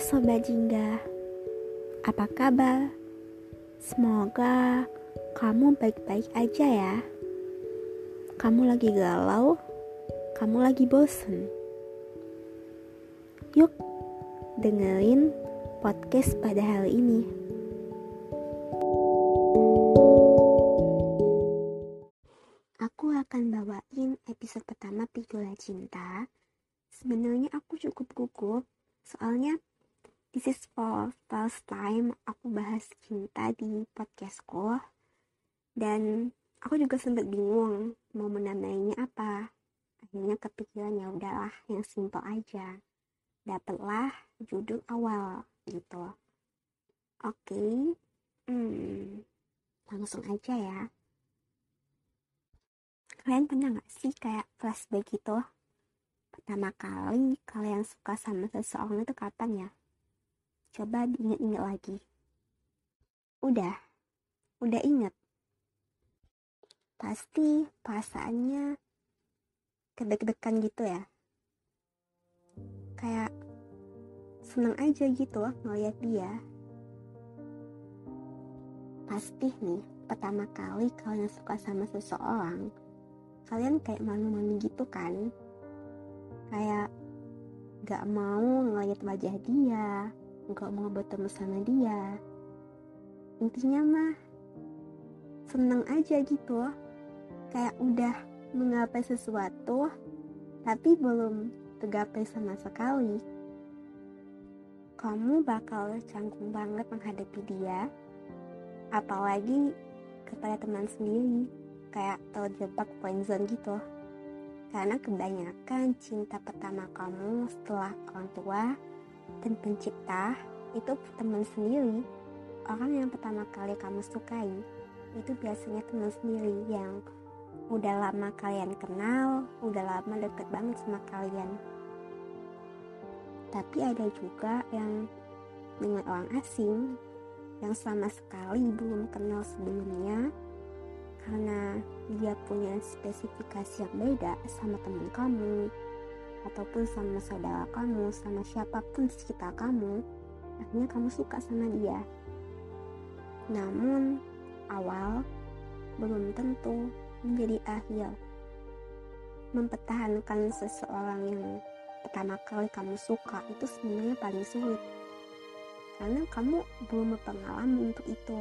Sobat Jingga, apa kabar? Semoga kamu baik-baik aja ya. Kamu lagi galau, kamu lagi bosen. Yuk, dengerin podcast pada hari ini. Aku akan bawain episode pertama Pigola Cinta. Sebenarnya aku cukup gugup, soalnya This is for first time aku bahas cinta di podcastku dan aku juga sempat bingung mau menamainya apa. Akhirnya kepikiran ya udahlah yang simple aja. Dapatlah judul awal gitu. Oke, okay. hmm, langsung aja ya. Kalian pernah gak sih kayak flashback gitu? Pertama kali kalian suka sama seseorang itu kapan ya? Coba diingat-ingat lagi. Udah, udah inget. Pasti perasaannya kedek-dekan gitu ya. Kayak seneng aja gitu ngeliat dia. Pasti nih, pertama kali kalian suka sama seseorang, kalian kayak malu-malu gitu kan. Kayak gak mau ngeliat wajah dia, nggak mau bertemu sama dia. Intinya mah seneng aja gitu. Kayak udah menggapai sesuatu tapi belum tergapai sama sekali. Kamu bakal canggung banget menghadapi dia apalagi kepada teman sendiri. Kayak terjebak friendzone gitu. Karena kebanyakan cinta pertama kamu setelah orang tua dan pencipta itu teman sendiri. Orang yang pertama kali kamu sukai itu biasanya teman sendiri yang udah lama kalian kenal udah lama deket banget sama kalian. Tapi ada juga yang dengan orang asing yang sama sekali belum kenal sebelumnya karena dia punya spesifikasi yang beda sama teman kamu ataupun sama saudara kamu, sama siapa pun di sekitar kamu, akhirnya kamu suka sama dia. Namun, awal belum tentu menjadi akhir. Mempertahankan seseorang yang pertama kali kamu suka itu sebenarnya paling sulit. Karena kamu belum berpengalaman untuk itu.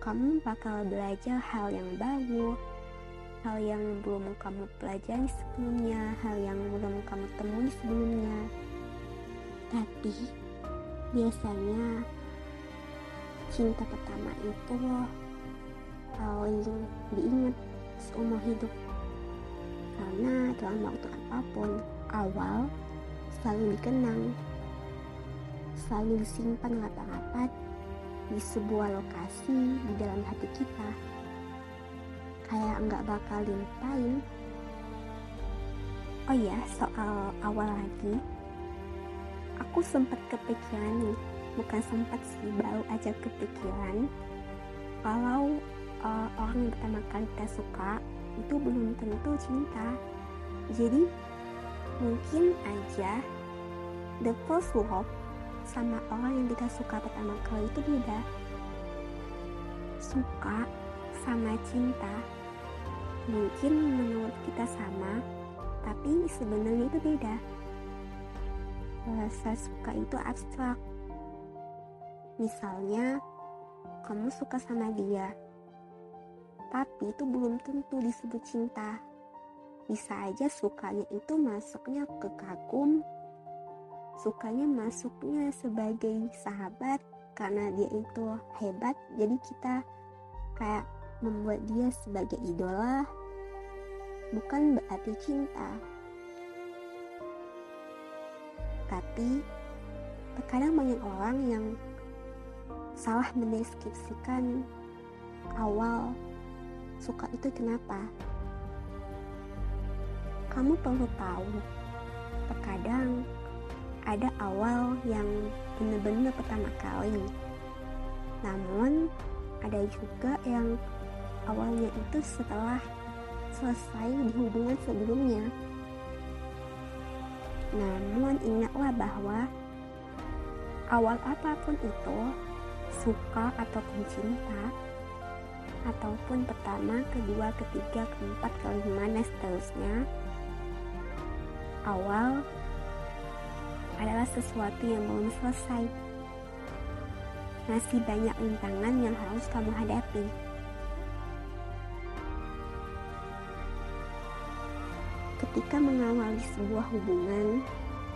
Kamu bakal belajar hal yang baru, hal yang belum kamu pelajari sebelumnya, hal yang belum kamu temui sebelumnya. Tapi biasanya cinta pertama itu paling diingat seumur hidup. Karena dalam waktu apa pun, awal selalu dikenang, selalu disimpan rapat-rapat di sebuah lokasi di dalam hati kita kayak nggak bakal dilupain oh ya soal awal lagi. Aku sempat kepikiran nih. Bukan sempat sih baru aja kepikiran. Kalau uh, orang yang pertama kali kita suka itu belum tentu cinta. Jadi mungkin aja the first love sama orang yang kita suka pertama kali itu beda. Suka sama cinta mungkin menurut kita sama tapi sebenarnya itu beda. Rasa suka itu abstrak. Misalnya kamu suka sama dia tapi itu belum tentu disebut cinta. Bisa aja sukanya itu masuknya ke kagum sukanya masuknya sebagai sahabat karena dia itu hebat jadi kita kayak membuat dia sebagai idola bukan berarti cinta. Tapi terkadang banyak orang yang salah mendeskripsikan awal suka itu kenapa. Kamu perlu tahu, terkadang ada awal yang benar-benar pertama kali. Namun ada juga yang awalnya itu setelah selesai di hubungan sebelumnya Namun ingatlah bahwa awal apa pun itu, suka ataupun cinta, ataupun pertama, kedua, ketiga, keempat, kelima, dan seterusnya, awal adalah sesuatu yang belum selesai. Masih banyak rintangan yang harus kamu hadapi. Ketika mengawali sebuah hubungan,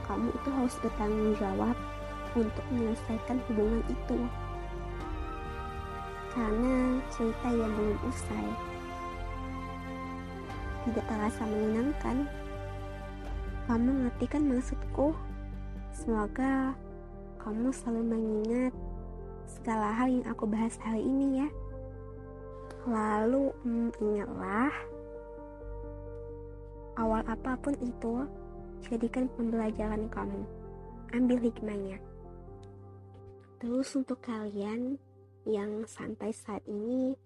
kamu itu harus bertanggung jawab untuk menyelesaikan hubungan itu. Karena cerita yang belum usai tidak terasa menyenangkan. Kamu ngerti kan maksudku? Semoga kamu selalu mengingat segala hal yang aku bahas hari ini ya. Lalu hmm, ingatlah, awal apa pun itu, jadikan pembelajaran kamu. Ambil hikmahnya. Terus untuk kalian yang sampai saat ini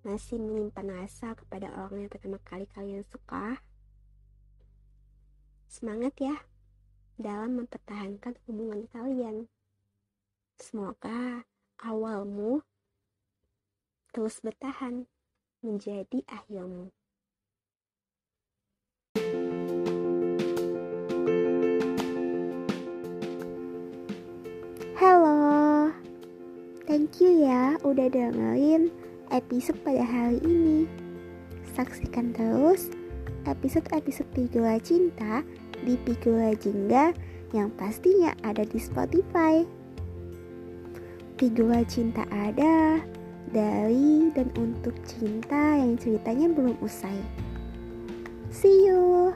masih menyimpan rasa kepada orang yang pertama kali kalian suka, semangat ya! dalam mempertahankan hubungan kalian. Semoga awalmu terus bertahan menjadi akhirmu. Thank you ya udah dengerin episode pada hari ini. Saksikan terus episode-episode Figura Cinta di Figura Jingga yang pastinya ada di Spotify. Figura Cinta ada dari dan untuk cinta yang ceritanya belum usai. See you!